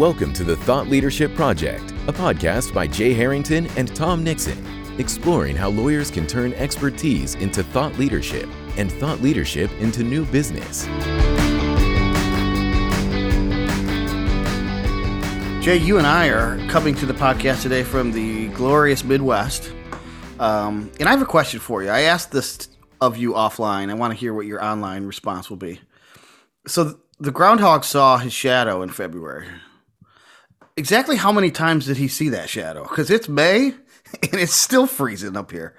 Welcome to the Thought Leadership Project, a podcast by Jay Harrington and Tom Nixon, exploring how lawyers can turn expertise into thought leadership and thought leadership into new business. Jay, you and I are coming to the podcast today from the glorious Midwest. Um, and I have a question for you. I asked this of you offline. I want to hear what your online response will be. So, the groundhog saw his shadow in February. Exactly how many times did he see that shadow? Because it's May and it's still freezing up here.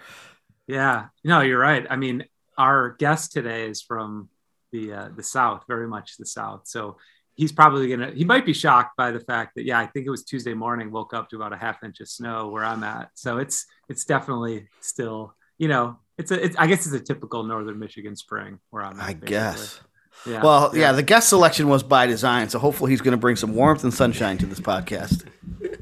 Yeah, no, you're right. I mean, our guest today is from the uh, the South, very much the South. So he's probably gonna he might be shocked by the fact that yeah i think it was tuesday morning woke up to about a half inch of snow where i'm at so it's it's definitely still you know it's a it's, i guess it's a typical northern michigan spring where i'm at I basically. guess. Yeah. Well, yeah. the guest selection was by design, so hopefully he's going to bring some warmth and sunshine to this podcast.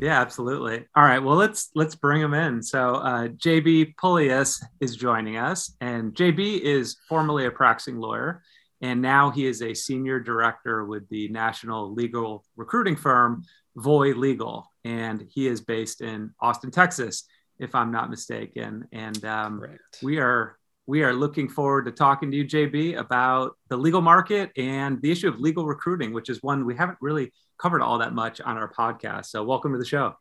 yeah absolutely. All right well let's let's bring him in. So uh, jb Pullias is joining us and jb is formerly a practicing lawyer and now he is a senior director with the national legal recruiting firm VOYlegal and he is based in austin texas if i'm not mistaken. And um, we are we are looking forward to talking to you jb about the legal market and the issue of legal recruiting which is one we haven't really covered all that much on our podcast so welcome to the show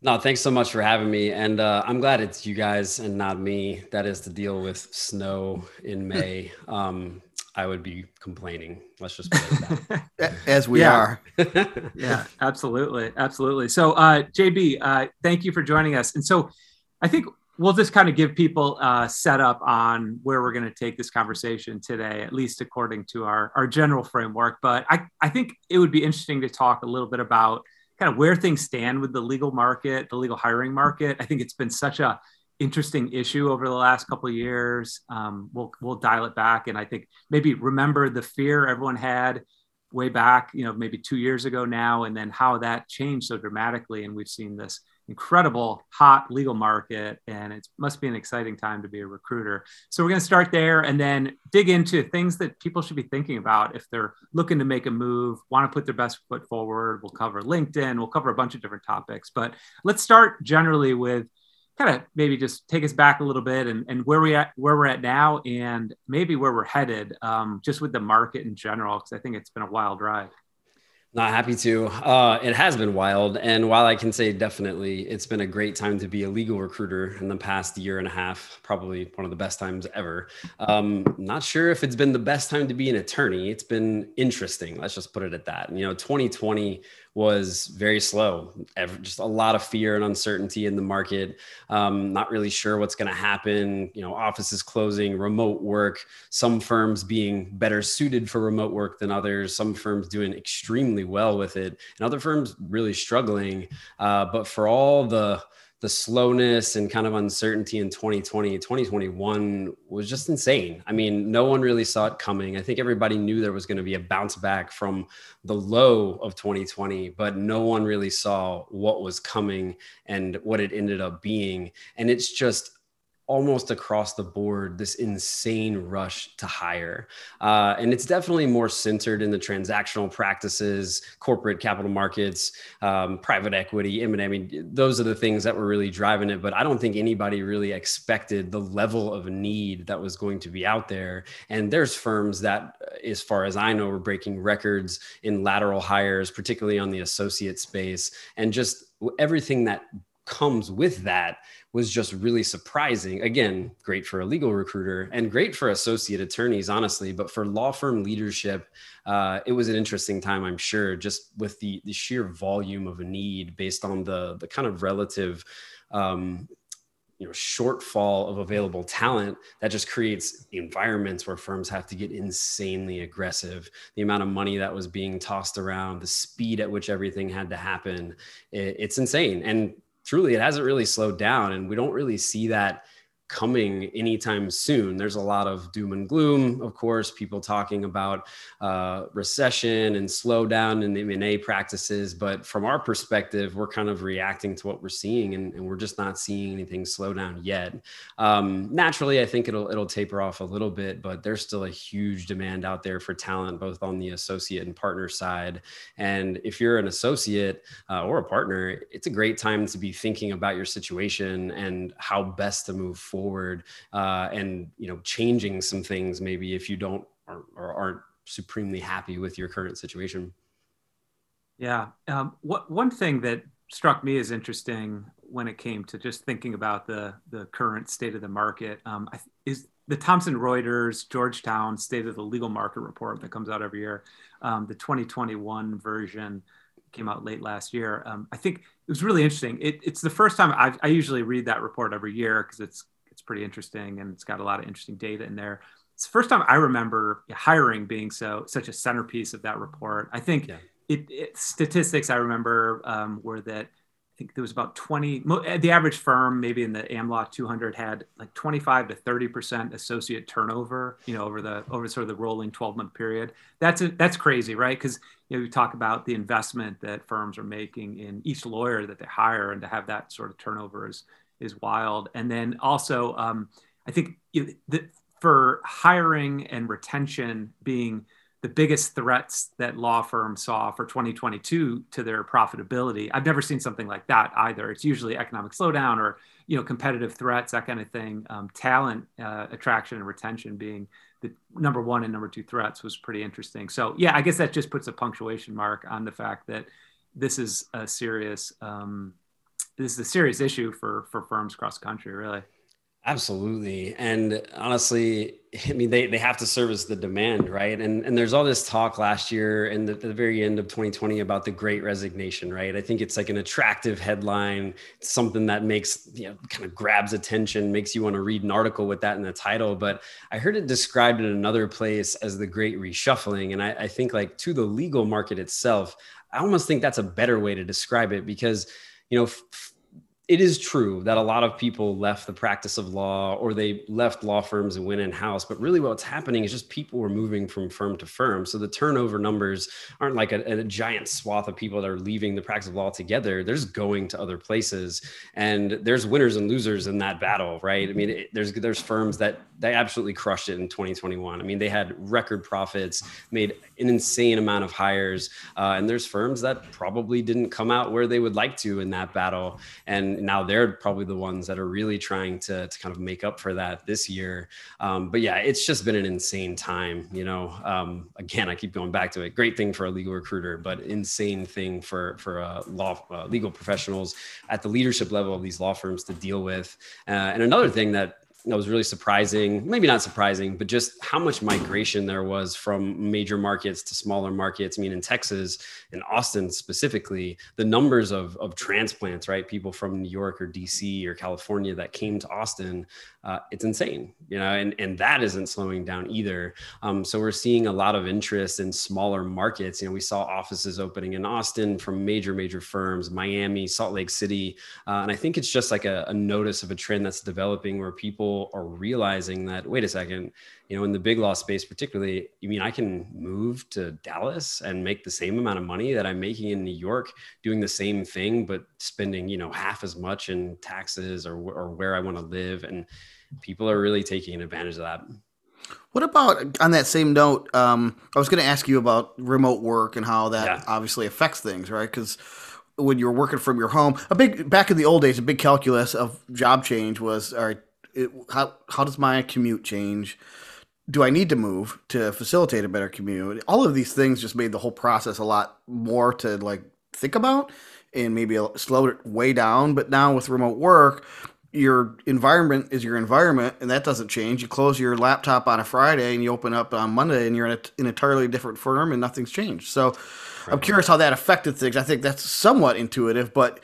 No, thanks so much for having me. And uh, I'm glad it's you guys and not me that is to deal with snow in May. Um, I would be complaining. Let's just put it that. As we are. yeah, absolutely, absolutely. So, uh, JB, uh, thank you for joining us. And so, I think we'll just kind of give people a setup on where we're going to take this conversation today, at least according to our our general framework. But I I think it would be interesting to talk a little bit about kind of where things stand with the legal market, the legal hiring market. I think it's been such a interesting issue over the last couple of years. Um, we'll we'll dial it back, and I think maybe remember the fear everyone had way back, you know, maybe two years ago now, and then how that changed so dramatically, and we've seen this incredible hot legal market, and it must be an exciting time to be a recruiter. So we're going to start there, and then dig into things that people should be thinking about if they're looking to make a move, want to put their best foot forward. We'll cover LinkedIn, we'll cover a bunch of different topics, but let's start generally with kind of maybe just take us back a little bit and, and where we at where we're at now and maybe where we're headed um, just with the market in general because i think it's been a wild ride Not happy to. Uh, it has been wild. And while I can say definitely it's been a great time to be a legal recruiter in the past year and a half, probably one of the best times ever. Um, not sure if it's been the best time to be an attorney. It's been interesting. Let's just put it at that. And, you know, 2020 was very slow, just a lot of fear and uncertainty in the market. Um, not really sure what's going to happen. You know, offices closing, remote work, some firms being better suited for remote work than others, some firms doing extremely well with it, and other firms really struggling. Uh, but for all the the slowness and kind of uncertainty in 2020 2021 was just insane. I mean no one really saw it coming. I think everybody knew there was going to be a bounce back from the low of 2020 but no one really saw what was coming and what it ended up being. And it's just almost across the board this insane rush to hire. Uh, and it's definitely more centered in the transactional practices corporate capital markets um, private equity m&a i mean those are the things that were really driving it but i don't think anybody really expected the level of need that was going to be out there. And there's firms that as far as i know were breaking records in lateral hires particularly on the associate space. And just everything that comes with that was just really surprising. Again, great for a legal recruiter and great for associate attorneys, honestly. But for law firm leadership, uh, it was an interesting time, I'm sure, just with the the sheer volume of a need based on the the kind of relative. Um, you know shortfall of available talent that just creates environments where firms have to get insanely aggressive the amount of money that was being tossed around the speed at which everything had to happen it, it's insane and truly it hasn't really slowed down and we don't really see that coming anytime soon. There's a lot of doom and gloom, of course, people talking about uh, recession and slowdown in M&A practices. But from our perspective, we're kind of reacting to what we're seeing, and, and we're just not seeing anything slow down yet. Um, naturally, I think it'll it'll taper off a little bit, but there's still a huge demand out there for talent, both on the associate and partner side. And if you're an associate uh, or a partner, it's a great time to be thinking about your situation and how best to move forward forward uh, and you know changing some things maybe if you don't or, or aren't supremely happy with your current situation yeah um, what one thing that struck me as interesting when it came to just thinking about the the current state of the market um, is the Thomson Reuters Georgetown State of the Legal Market report that comes out every year, um, the 2021 version came out late last year. Um, I think it was really interesting. It, it's the first time I've, i usually read that report every year because it's it's pretty interesting and it's got a lot of interesting data in there. It's the first time I remember hiring being so such a centerpiece of that report. I think yeah. it, it, statistics I remember um, were that I think there was about 20, the average firm maybe in the AmLaw 200 had like 25 to 30% associate turnover, you know, over the, over sort of the rolling 12 month period. That's, a, that's crazy, right? Because, you know, we talk about the investment that firms are making in each lawyer that they hire and to have that sort of turnover is, is wild. And then also, um, I think the, for hiring and retention being the biggest threats that law firms saw for 2022 to their profitability. I've never seen something like that either. It's usually economic slowdown or you know competitive threats, that kind of thing. Um, talent uh, attraction and retention being the number one and number two threats was pretty interesting. So yeah, I guess that just puts a punctuation mark on the fact that this is a serious um, this is a serious issue for for firms across the country, really. Absolutely. And honestly, I mean, they, they have to service the demand, right? And and there's all this talk last year and the, the very end of 2020 about the great resignation, right? I think it's like an attractive headline, something that makes, you know, kind of grabs attention, makes you want to read an article with that in the title. But I heard it described in another place as the great reshuffling. And I, I think like to the legal market itself, I almost think that's a better way to describe it because you know, it is true that a lot of people left the practice of law or they left law firms and went in house. But really, what's happening is just people were moving from firm to firm. So the turnover numbers aren't like a, a giant swath of people that are leaving the practice of law together. They're just going to other places, and there's winners and losers in that battle, right? I mean, it, there's there's firms that they absolutely crushed it in 2021. I mean, they had record profits, made an insane amount of hires, uh, and there's firms that probably didn't come out where they would like to in that battle, and now they're probably the ones that are really trying to, to kind of make up for that this year. Um, but yeah, it's just been an insane time. You know, um, again, I keep going back to it. Great thing for a legal recruiter, but insane thing for for uh, law uh, legal professionals at the leadership level of these law firms to deal with. Uh, and another thing that that was really surprising maybe not surprising but just how much migration there was from major markets to smaller markets i mean in texas in austin specifically the numbers of, of transplants right people from new york or dc or california that came to austin uh, it's insane, you know, and, and that isn't slowing down either. Um, so we're seeing a lot of interest in smaller markets. You know, we saw offices opening in Austin from major, major firms, Miami, Salt Lake City. Uh, and I think it's just like a, a notice of a trend that's developing where people are realizing that, wait a second, you know, in the big law space, particularly, you mean I can move to Dallas and make the same amount of money that I'm making in New York, doing the same thing, but spending, you know, half as much in taxes or, or where I want to live. And people are really taking advantage of that. What about on that same note? Um, I was going to ask you about remote work and how that yeah. obviously affects things, right? Because when you're working from your home, a big back in the old days, a big calculus of job change was all right. It, how how does my commute change? do I need to move to facilitate a better commute? All of these things just made the whole process a lot more to like think about and maybe slow it way down. But now with remote work, your environment is your environment and that doesn't change. You close your laptop on a Friday and you open up on Monday and you're in a, an entirely different firm and nothing's changed. So right. I'm curious how that affected things. I think that's somewhat intuitive, but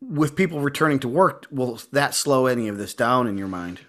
with people returning to work, will that slow any of this down in your mind?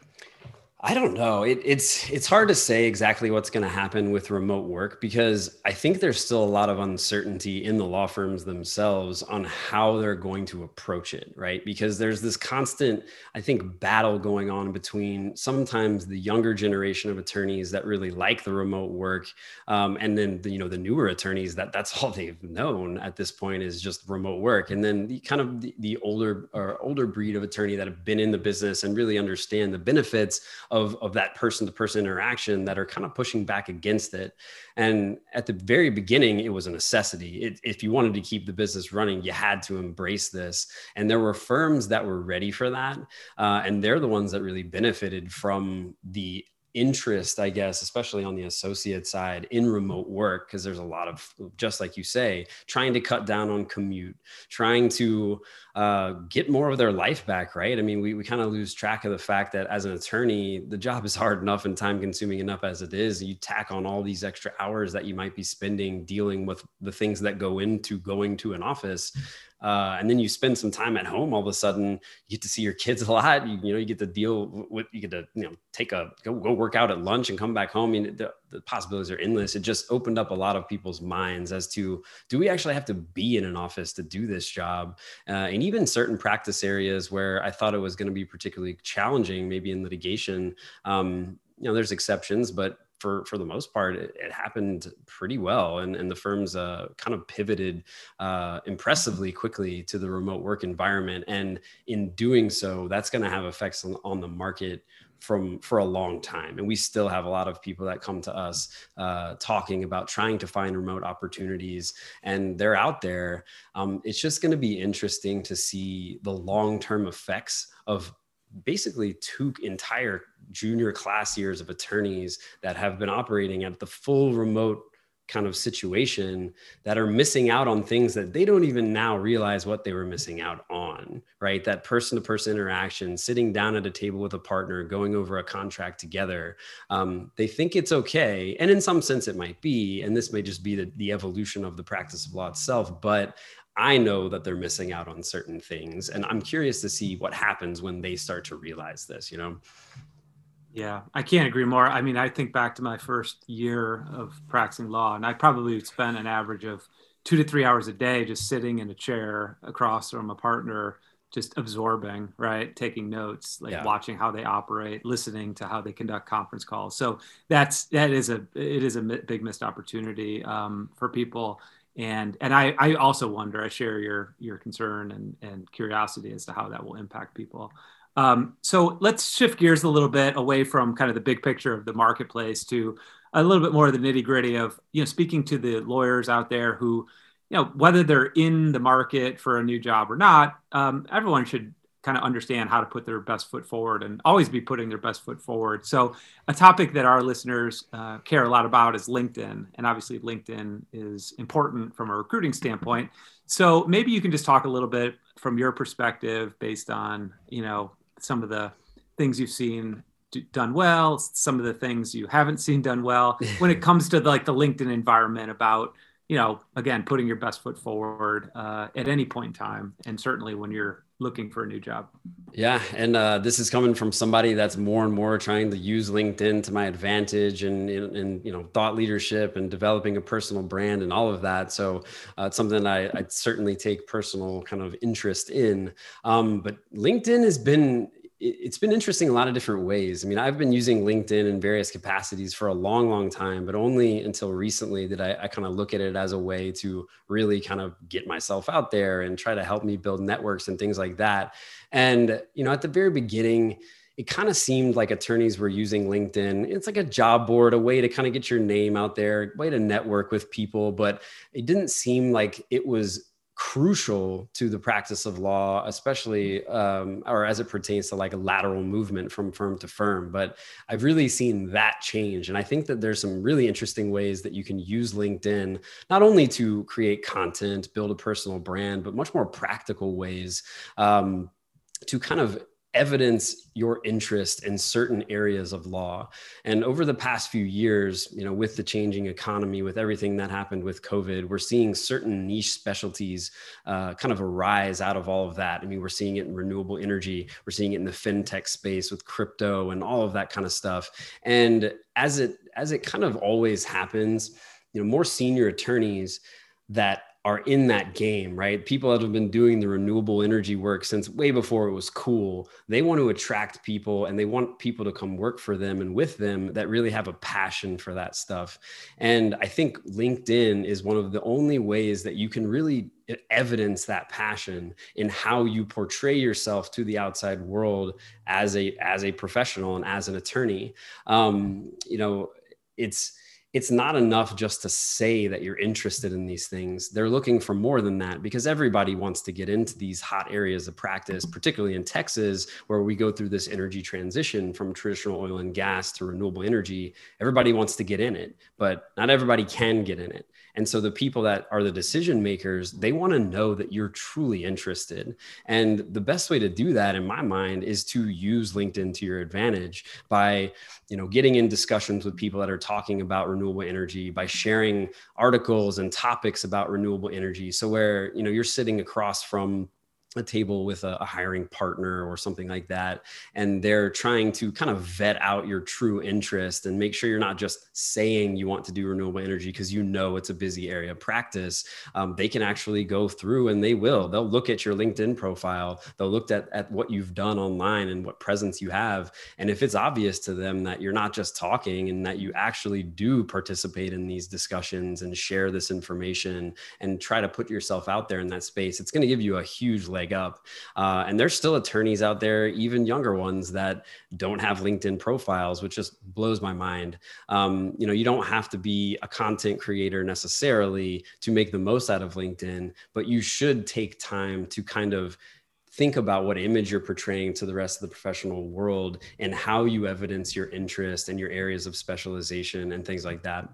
I don't know. It, it's it's hard to say exactly what's going to happen with remote work because I think there's still a lot of uncertainty in the law firms themselves on how they're going to approach it, right? Because there's this constant, I think, battle going on between sometimes the younger generation of attorneys that really like the remote work, um, and then the, you know the newer attorneys that that's all they've known at this point is just remote work, and then the kind of the, the older or older breed of attorney that have been in the business and really understand the benefits of, of that person to person interaction that are kind of pushing back against it. And at the very beginning, it was a necessity. It, if you wanted to keep the business running, you had to embrace this. And there were firms that were ready for that. Uh, and they're the ones that really benefited from the interest, I guess, especially on the associate side in remote work, because there's a lot of, just like you say, trying to cut down on commute, trying to uh, get more of their life back, right? I mean, we, we kind of lose track of the fact that as an attorney, the job is hard enough and time consuming enough as it is. You tack on all these extra hours that you might be spending dealing with the things that go into going to an office uh, and then you spend some time at home all of a sudden you get to see your kids a lot you, you know you get to deal with you get to you know take a go, go work out at lunch and come back home I mean, the, the possibilities are endless. It just opened up a lot of people's minds as to do we actually have to be in an office to do this job? Uh, and even certain practice areas where i thought it was going to be particularly challenging maybe in litigation um, you know there's exceptions but for for the most part, it, it happened pretty well, and and the firms uh, kind of pivoted uh, impressively quickly to the remote work environment, and in doing so, that's going to have effects on, on the market from for a long time. And we still have a lot of people that come to us uh, talking about trying to find remote opportunities and they're out there. Um, it's just going to be interesting to see the long-term effects of basically two entire junior class years of attorneys that have been operating at the full remote kind of situation that are missing out on things that they don't even now realize what they were missing out right? That person to person interaction, sitting down at a table with a partner, going over a contract together. Um, they think it's okay. And in some sense, it might be. And this may just be the, the evolution of the practice of law itself. But I know that they're missing out on certain things. And I'm curious to see what happens when they start to realize this, you know? Yeah, I can't agree more. I mean, I think back to my first year of practicing law, and I probably spent an average of two to three hours a day just sitting in a chair across from a partner, just absorbing, right? Taking notes, like yeah. watching how they operate, listening to how they conduct conference calls. So that's that is a it is a big missed opportunity um, for people and and I, I also wonder i share your your concern and and curiosity as to how that will impact people um, so let's shift gears a little bit away from kind of the big picture of the marketplace to a little bit more of the nitty gritty of you know speaking to the lawyers out there who you know whether they're in the market for a new job or not um, everyone should kind of understand how to put their best foot forward and always be putting their best foot forward. So, a topic that our listeners uh, care a lot about is LinkedIn. And obviously, LinkedIn is important from a recruiting standpoint. So, maybe you can just talk a little bit from your perspective based on, you know, some of the things you've seen done well, some of the things you haven't seen done well when it comes to like the LinkedIn environment about you know, again, putting your best foot forward uh, at any point in time, and certainly when you're looking for a new job. Yeah, and uh, this is coming from somebody that's more and more trying to use LinkedIn to my advantage, and and you know, thought leadership and developing a personal brand and all of that. So uh, it's something I, I certainly take personal kind of interest in. Um, but LinkedIn has been it's been interesting a lot of different ways. I mean, I've been using LinkedIn in various capacities for a long, long time, but only until recently did I, I kind of look at it as a way to really kind of get myself out there and try to help me build networks and things like that. And, you know, at the very beginning, it kind of seemed like attorneys were using LinkedIn. It's like a job board, a way to kind of get your name out there, way to network with people, but it didn't seem like it was crucial to the practice of law, especially um, or as it pertains to like a lateral movement from firm to firm. But I've really seen that change. And I think that there's some really interesting ways that you can use LinkedIn, not only to create content, build a personal brand, but much more practical ways um, to kind of evidence your interest in certain areas of law. And over the past few years you know with the changing economy with everything that happened with covid we're seeing certain niche specialties uh, kind of arise out of all of that. I mean we're seeing it in renewable energy we're seeing it in the fintech space with crypto and all of that kind of stuff. And as it as it kind of always happens you know more senior attorneys that are in that game, right? People that have been doing the renewable energy work since way before it was cool. They want to attract people and they want people to come work for them and with them that really have a passion for that stuff. And I think LinkedIn is one of the only ways that you can really evidence that passion in how you portray yourself to the outside world as a as a professional and as an attorney. Um, you know, it's it's not enough just to say that you're interested in these things. They're looking for more than that because everybody wants to get into these hot areas of practice, particularly in Texas, where we go through this energy transition from traditional oil and gas to renewable energy. Everybody wants to get in it, but not everybody can get in it. And so the people that are the decision makers, they want to know that you're truly interested. And the best way to do that in my mind is to use LinkedIn to your advantage by, you know, getting in discussions with people that are talking about renewable energy, by sharing articles and topics about renewable energy. So where, you know, you're sitting across from a table with a, a, hiring partner or something like that and they're trying to kind of vet out your true interest and make sure you're not just saying you want to do renewable energy because you know it's a busy area of practice um, they can actually go through and they will. They'll look at your linkedin profile. They'll look at, at what you've done online and what presence you have and if it's obvious to them that you're not just talking and that you actually do participate in these discussions and share this information and try to put yourself out there in that space it's going to give you a huge leg up. Uh, and there's still attorneys out there, even younger ones, that don't have LinkedIn profiles, which just blows my mind. Um, you know, you don't have to be a content creator necessarily to make the most out of LinkedIn, but you should take time to kind of think about what image you're portraying to the rest of the professional world and how you evidence your interest and your areas of specialization and things like that.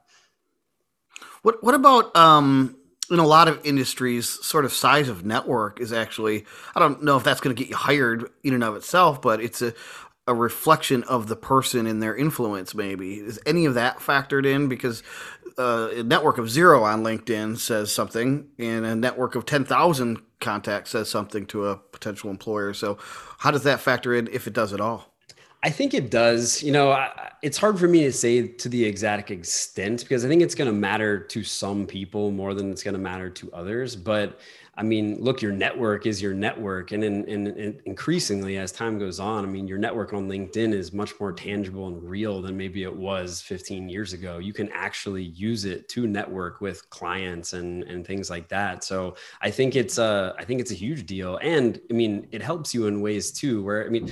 What what about um in a lot of industries, sort of size of network is actually, I don't know if that's going to get you hired in and of itself, but it's a, a reflection of the person and their influence, maybe. Is any of that factored in? Because uh, a network of zero on LinkedIn says something, and a network of 10,000 contacts says something to a potential employer. So, how does that factor in, if it does at all? I think it does. You know, I, it's hard for me to say to the exact extent because I think it's going to matter to some people more than it's going to matter to others. But I mean, look, your network is your network. And, in, in, in increasingly, as time goes on, I mean, your network on LinkedIn is much more tangible and real than maybe it was 15 years ago. You can actually use it to network with clients and, and things like that. So I think it's a, I think it's a huge deal. And I mean, it helps you in ways too, where, I mean,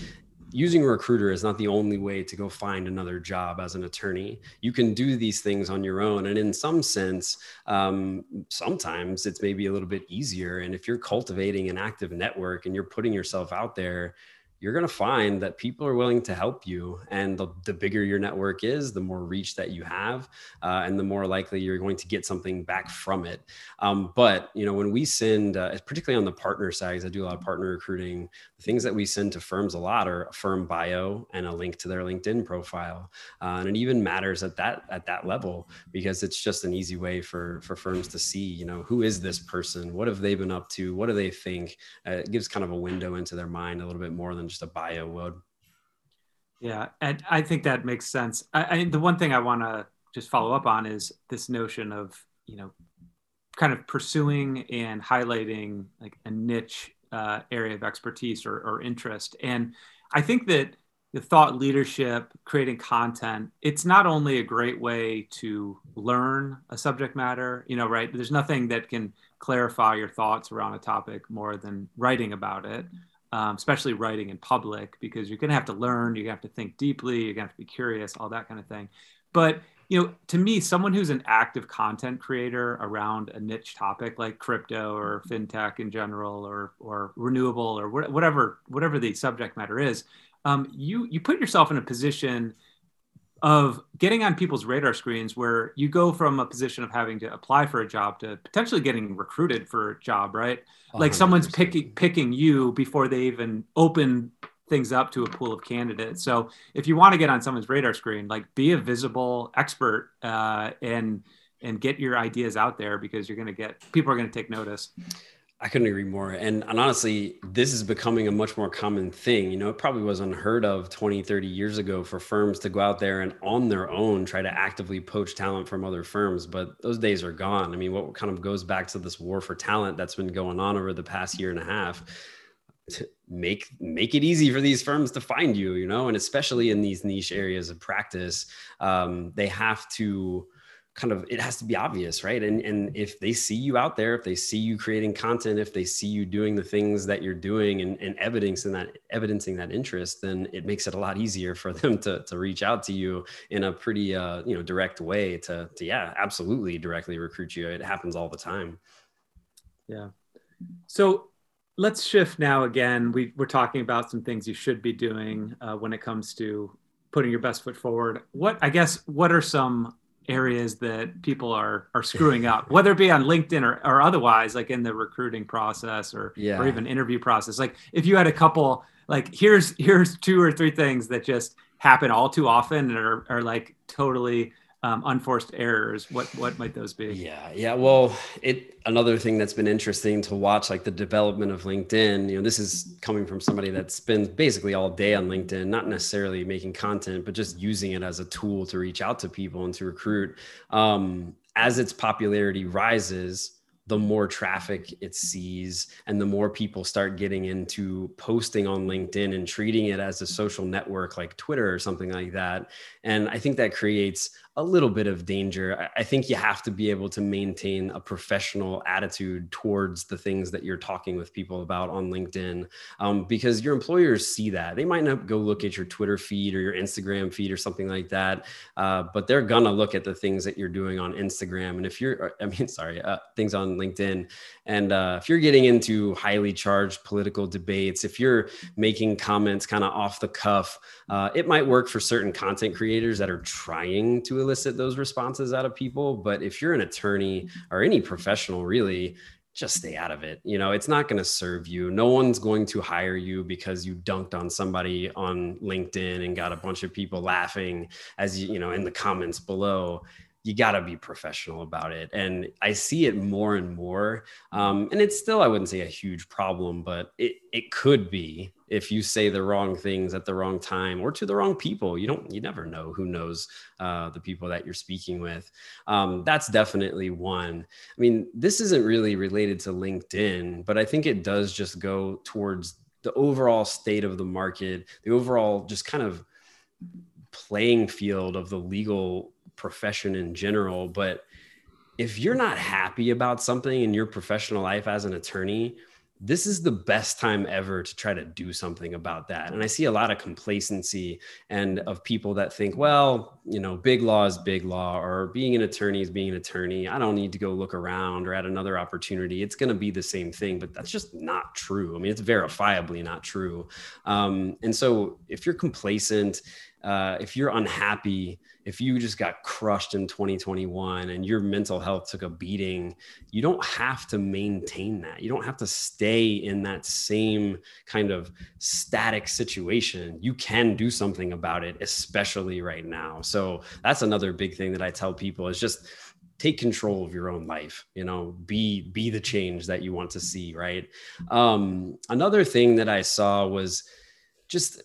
using a recruiter is not the only way to go find another job as an attorney. You can do these things on your own. And in some sense, um, sometimes it's maybe a little bit easier. And if you're cultivating an active network and you're putting yourself out there, you're going to find that people are willing to help you. And the, the bigger your network is, the more reach that you have, uh, and the more likely you're going to get something back from it. Um, but, you know, when we send, uh, particularly on the partner side, because I do a lot of partner recruiting, the things that we send to firms a lot are a firm bio and a link to their LinkedIn profile. Uh, and it even matters at that, at that level, because it's just an easy way for, for firms to see, you know, who is this person? What have they been up to? What do they think? Uh, it gives kind of a window into their mind a little bit more than than just a bio would. Yeah, and I think that makes sense. I, I the one thing I want to just follow up on is this notion of you know kind of pursuing and highlighting like a niche uh, area of expertise or, or interest. And I think that the thought leadership, creating content, it's not only a great way to learn a subject matter, you know, right? There's nothing that can clarify your thoughts around a topic more than writing about it um, especially writing in public, because you're going to have to learn, you have to think deeply, you're going to have to be curious, all that kind of thing. But you know, to me, someone who's an active content creator around a niche topic like crypto or fintech in general, or or renewable or whatever whatever the subject matter is, um, you you put yourself in a position of getting on people's radar screens where you go from a position of having to apply for a job to potentially getting recruited for a job, right? 100%. Like someone's picking picking you before they even open things up to a pool of candidates. So if you want to get on someone's radar screen, like be a visible expert uh, and and get your ideas out there because you're going to get people are going to take notice. I couldn't agree more. And, and, honestly, this is becoming a much more common thing. You know, it probably was unheard of 20, 30 years ago for firms to go out there and on their own try to actively poach talent from other firms. But those days are gone. I mean, what kind of goes back to this war for talent that's been going on over the past year and a half To make make it easy for these firms to find you you know and especially in these niche areas of practice um, they have to kind of it has to be obvious right? And and if they see you out there if they see you creating content if they see you doing the things that you're doing and, and evidencing that evidencing that interest then it makes it a lot easier for them to, to reach out to you in a pretty uh, you know direct way to, to yeah absolutely directly recruit you. It happens all the time. Yeah. So let's shift now again. We, we're talking about some things you should be doing uh, when it comes to putting your best foot forward. What i guess what are some areas that people are are screwing up, whether it be on LinkedIn or, or otherwise, like in the recruiting process or yeah. or even interview process. Like if you had a couple, like here's here's two or three things that just happen all too often and are, are like totally um, unforced errors what what might those be yeah yeah well it another thing that's been interesting to watch like the development of linkedin you know this is coming from somebody that spends basically all day on linkedin not necessarily making content but just using it as a tool to reach out to people and to recruit um, as its popularity rises the more traffic it sees and the more people start getting into posting on LinkedIn and treating it as a social network like Twitter or something like that. And I think that creates a little bit of danger. I think you have to be able to maintain a professional attitude towards the things that you're talking with people about on LinkedIn um, because your employers see that. They might not go look at your Twitter feed or your Instagram feed or something like that, uh, but they're gonna look at the things that you're doing on Instagram. And if you're, I mean, sorry, uh, things on LinkedIn. And uh, if you're getting into highly charged political debates, if you're making comments kind of off the cuff, uh, it might work for certain content creators that are trying to elicit those responses out of people. But if you're an attorney or any professional, really, just stay out of it. You know, it's not going to serve you. No one's going to hire you because you dunked on somebody on LinkedIn and got a bunch of people laughing as you, you know, in the comments below you got to be professional about it. And I see it more and more. Um, and it's still, I wouldn't say a huge problem, but it, it could be if you say the wrong things at the wrong time or to the wrong people. You don't, you never know who knows uh, the people that you're speaking with. Um, that's definitely one. I mean, this isn't really related to LinkedIn, but I think it does just go towards the overall state of the market, the overall just kind of playing field of the legal profession in general. But if you're not happy about something in your professional life as an attorney, this is the best time ever to try to do something about that. And I see a lot of complacency and of people that think, well, you know, big law is big law, or being an attorney is being an attorney. I don't need to go look around or at another opportunity. It's going to be the same thing, but that's just not true. I mean, it's verifiably not true. Um, and so if you're complacent, uh, if you're unhappy, if you just got crushed in 2021 and your mental health took a beating, you don't have to maintain that. You don't have to stay in that same kind of static situation. You can do something about it, especially right now. So that's another big thing that I tell people is just take control of your own life you know be be the change that you want to see right um another thing that i saw was just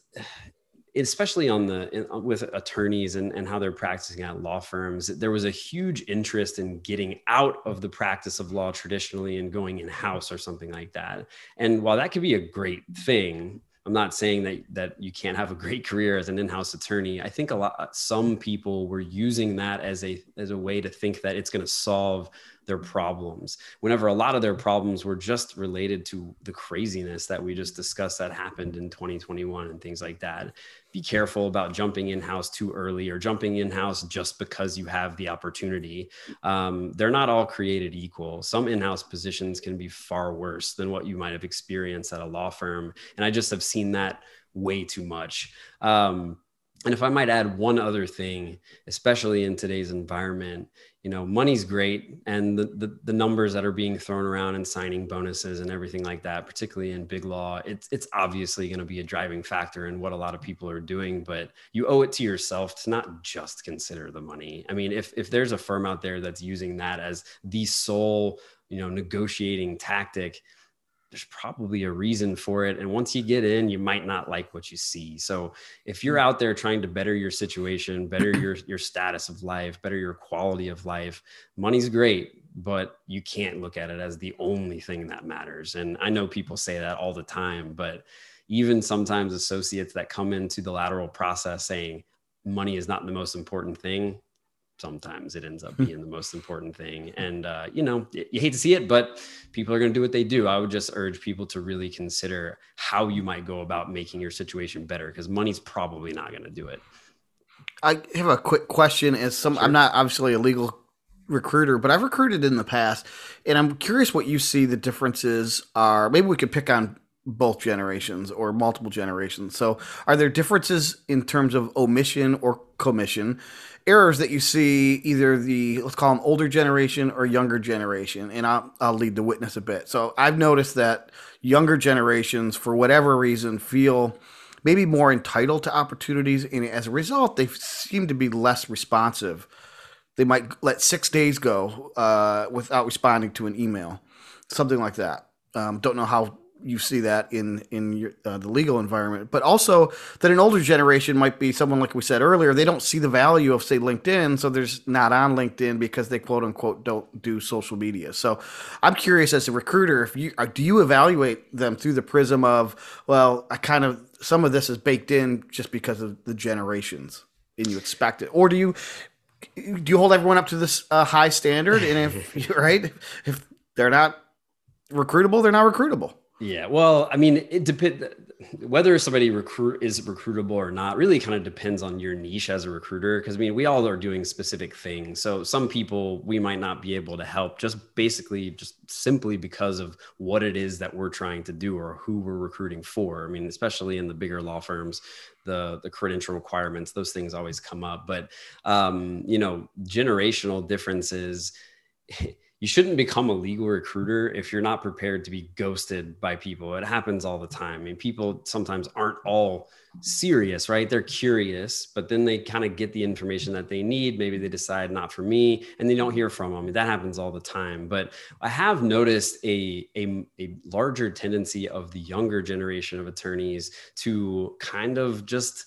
especially on the uh, with attorneys and, and how they're practicing at law firms there was a huge interest in getting out of the practice of law traditionally and going in-house or something like that. And while that could be a great thing i'm not saying that that you can't have a great career as an in-house attorney. I think a lot some people were using that as a as a way to think that it's going to solve their problems whenever a lot of their problems were just related to the craziness that we just discussed that happened in 2021 and things like that. Be careful about jumping in house too early or jumping in house just because you have the opportunity. Um, they're not all created equal. Some in-house positions can be far worse than what you might have experienced at a law firm and i just have seen that way too much. Um, and if I might add one other thing, especially in today's environment, you know, money's great, and the, the, the numbers that are being thrown around and signing bonuses and everything like that, particularly in big law, it's it's obviously going to be a driving factor in what a lot of people are doing. But you owe it to yourself to not just consider the money. I mean, if if there's a firm out there that's using that as the sole, you know, negotiating tactic, there's probably a reason for it. And once you get in, you might not like what you see. So if you're mm. out there trying to better your situation, better your, your status of life, better your quality of life, money's great, but you can't look at it as the only thing that matters. And I know people say that all the time, but even sometimes associates that come into the lateral process saying money is not the most important thing, sometimes it ends up hmm. being the most important thing. And, uh, you know, you hate to see it, but people are going to do what they do. I would just urge people to really consider how you might go about making your situation better because money's probably not going to do it. I have a quick question. As some, sure. I'm not obviously a legal recruiter, but I've recruited in the past, and I'm curious what you see the differences are. Maybe we could pick on both generations or multiple generations. So, are there differences in terms of omission or commission? errors that you see either the let's call them older generation or younger generation and I'll, I'll lead the witness a bit so i've noticed that younger generations for whatever reason feel maybe more entitled to opportunities and as a result they seem to be less responsive they might let six days go uh, without responding to an email something like that um, don't know how you see that in in your, uh, the legal environment, but also that an older generation might be someone like we said earlier. They don't see the value of say LinkedIn, so there's not on LinkedIn because they quote unquote don't do social media. So I'm curious as a recruiter, if you uh, do you evaluate them through the prism of well, I kind of some of this is baked in just because of the generations and you expect it, or do you do you hold everyone up to this uh, high standard? And if right, if they're not recruitable, they're not recruitable. Yeah, well, I mean, it depends whether somebody recruit is recruitable or not. Really, kind of depends on your niche as a recruiter. Because I mean, we all are doing specific things. So some people we might not be able to help just basically just simply because of what it is that we're trying to do or who we're recruiting for. I mean, especially in the bigger law firms, the the credential requirements, those things always come up. But um, you know, generational differences you shouldn't become a legal recruiter if you're not prepared to be ghosted by people. It happens all the time. I mean, people sometimes aren't all serious, right? They're curious, but then they kind of get the information that they need. Maybe they decide not for me and they don't hear from them. That happens all the time. But I have noticed a, a, a larger tendency of the younger generation of attorneys to kind of just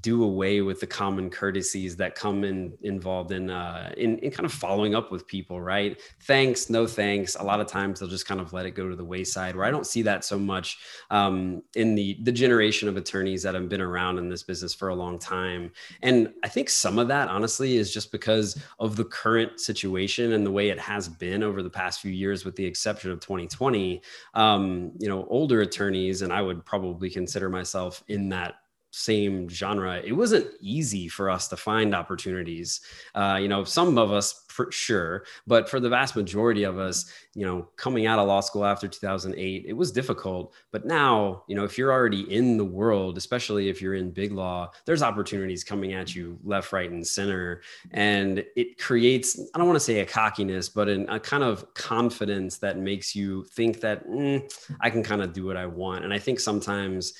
do away with the common courtesies that come in involved in, uh, in in kind of following up with people right? Thanks no thanks. A lot of times they'll just kind of let it go to the wayside where i don't see that so much um, in the the generation of attorneys that have been around in this business for a long time. And i think some of that honestly is just because of the current situation and the way it has been over the past few years with the exception of 2020 um, you know older attorneys and i would probably consider myself in that same genre, it wasn't easy for us to find opportunities. Uh, you know, some of us for sure, but for the vast majority of us, you know, coming out of law school after 2008, it was difficult. But now, you know, if you're already in the world, especially if you're in big law, there's opportunities coming at you left, right, and center. And it creates, I don't want to say a cockiness, but an, a kind of confidence that makes you think that mm, I can kind of do what I want. And I think sometimes,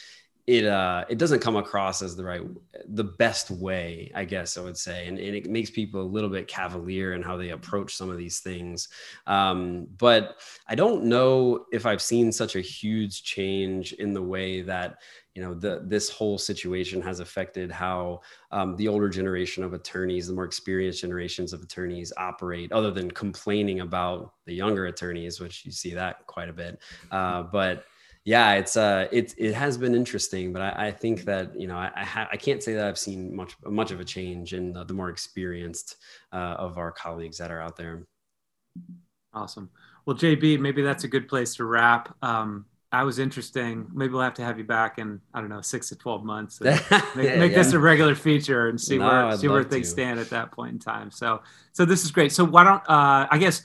it uh it doesn't come across as the right the best way i guess i would say. And, and it makes people a little bit cavalier in how they approach some of these things. Um, but i don't know if i've seen such a huge change in the way that you know the this whole situation has affected how um, the older generation of attorneys the more experienced generations of attorneys operate other than complaining about the younger attorneys which you see that quite a bit. Uh, but yeah, it's uh, it it has been interesting, but I, I think that you know I I, ha- I, can't say that I've seen much much of a change in the, the more experienced uh, of our colleagues that are out there. Awesome. Well, JB, maybe that's a good place to wrap. Um, I was interesting. Maybe we'll have to have you back in I don't know six to twelve months. make, yeah, make yeah. this a regular feature and see no, where I'd see where things to. stand at that point in time. So so this is great. So why don't uh, I guess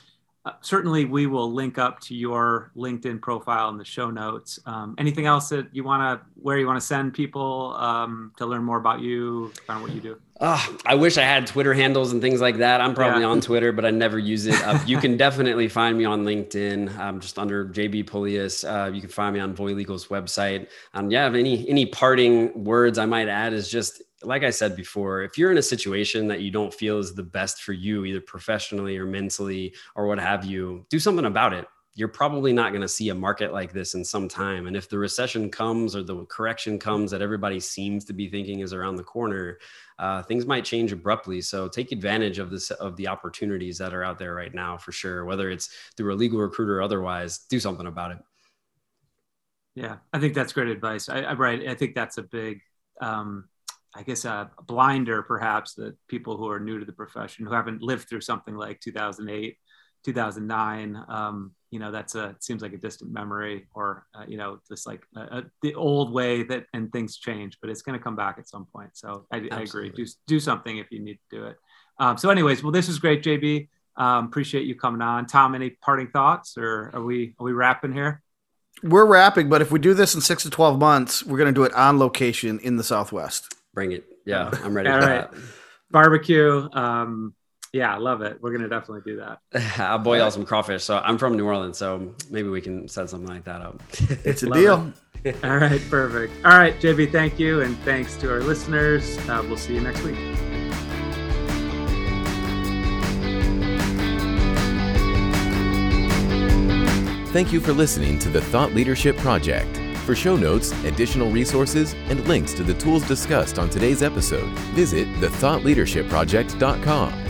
uh, certainly we will link up to your LinkedIn profile in the show notes. Um, anything else that you want to, where you want to send people um, to learn more about you, find what you do? Oh, I wish I had Twitter handles and things like that. I'm probably yeah. on Twitter, but I never use it. Uh, you can definitely find me on LinkedIn, um, just under JB Pullias. Uh, you can find me on VOYlegal's website. Um, yeah, any any parting words I might add is just like I said before, if you're in a situation that you don't feel is the best for you, either professionally or mentally or what have you, do something about it. You're probably not going to see a market like this in some time. And if the recession comes or the correction comes that everybody seems to be thinking is around the corner, uh, things might change abruptly. So take advantage of this of the opportunities that are out there right now for sure. Whether it's through a legal recruiter or otherwise, do something about it. Yeah, I think that's great advice. I, I right. I think that's a big um, I guess a blinder perhaps that people who are new to the profession who haven't lived through something like 2008 2009 um, you know that's a seems like a distant memory or uh, you know just like the old way that and things change but it's going to come back at some point. So I, I, agree. Do, do something if you need to do it. Um, so anyways well this is great jb um, appreciate you coming on. Tom any parting thoughts or are we are we wrapping here? We're wrapping but if we do this in six to 12 months we're going to do it on location in the southwest Bring it. Yeah, I'm ready All right. That. Barbecue. Um, yeah, I love it. We're gonna definitely do that. I'll boil right. some crawfish. So I'm from New Orleans, so maybe we can set something like that up. It's a deal. It. All right, perfect. All right, JB, thank you, and thanks to our listeners. Uh, we'll see you next week. Thank you for listening to the Thought Leadership Project. For show notes, additional resources, and links to the tools discussed on today's episode, visit thethoughtleadershipproject.com.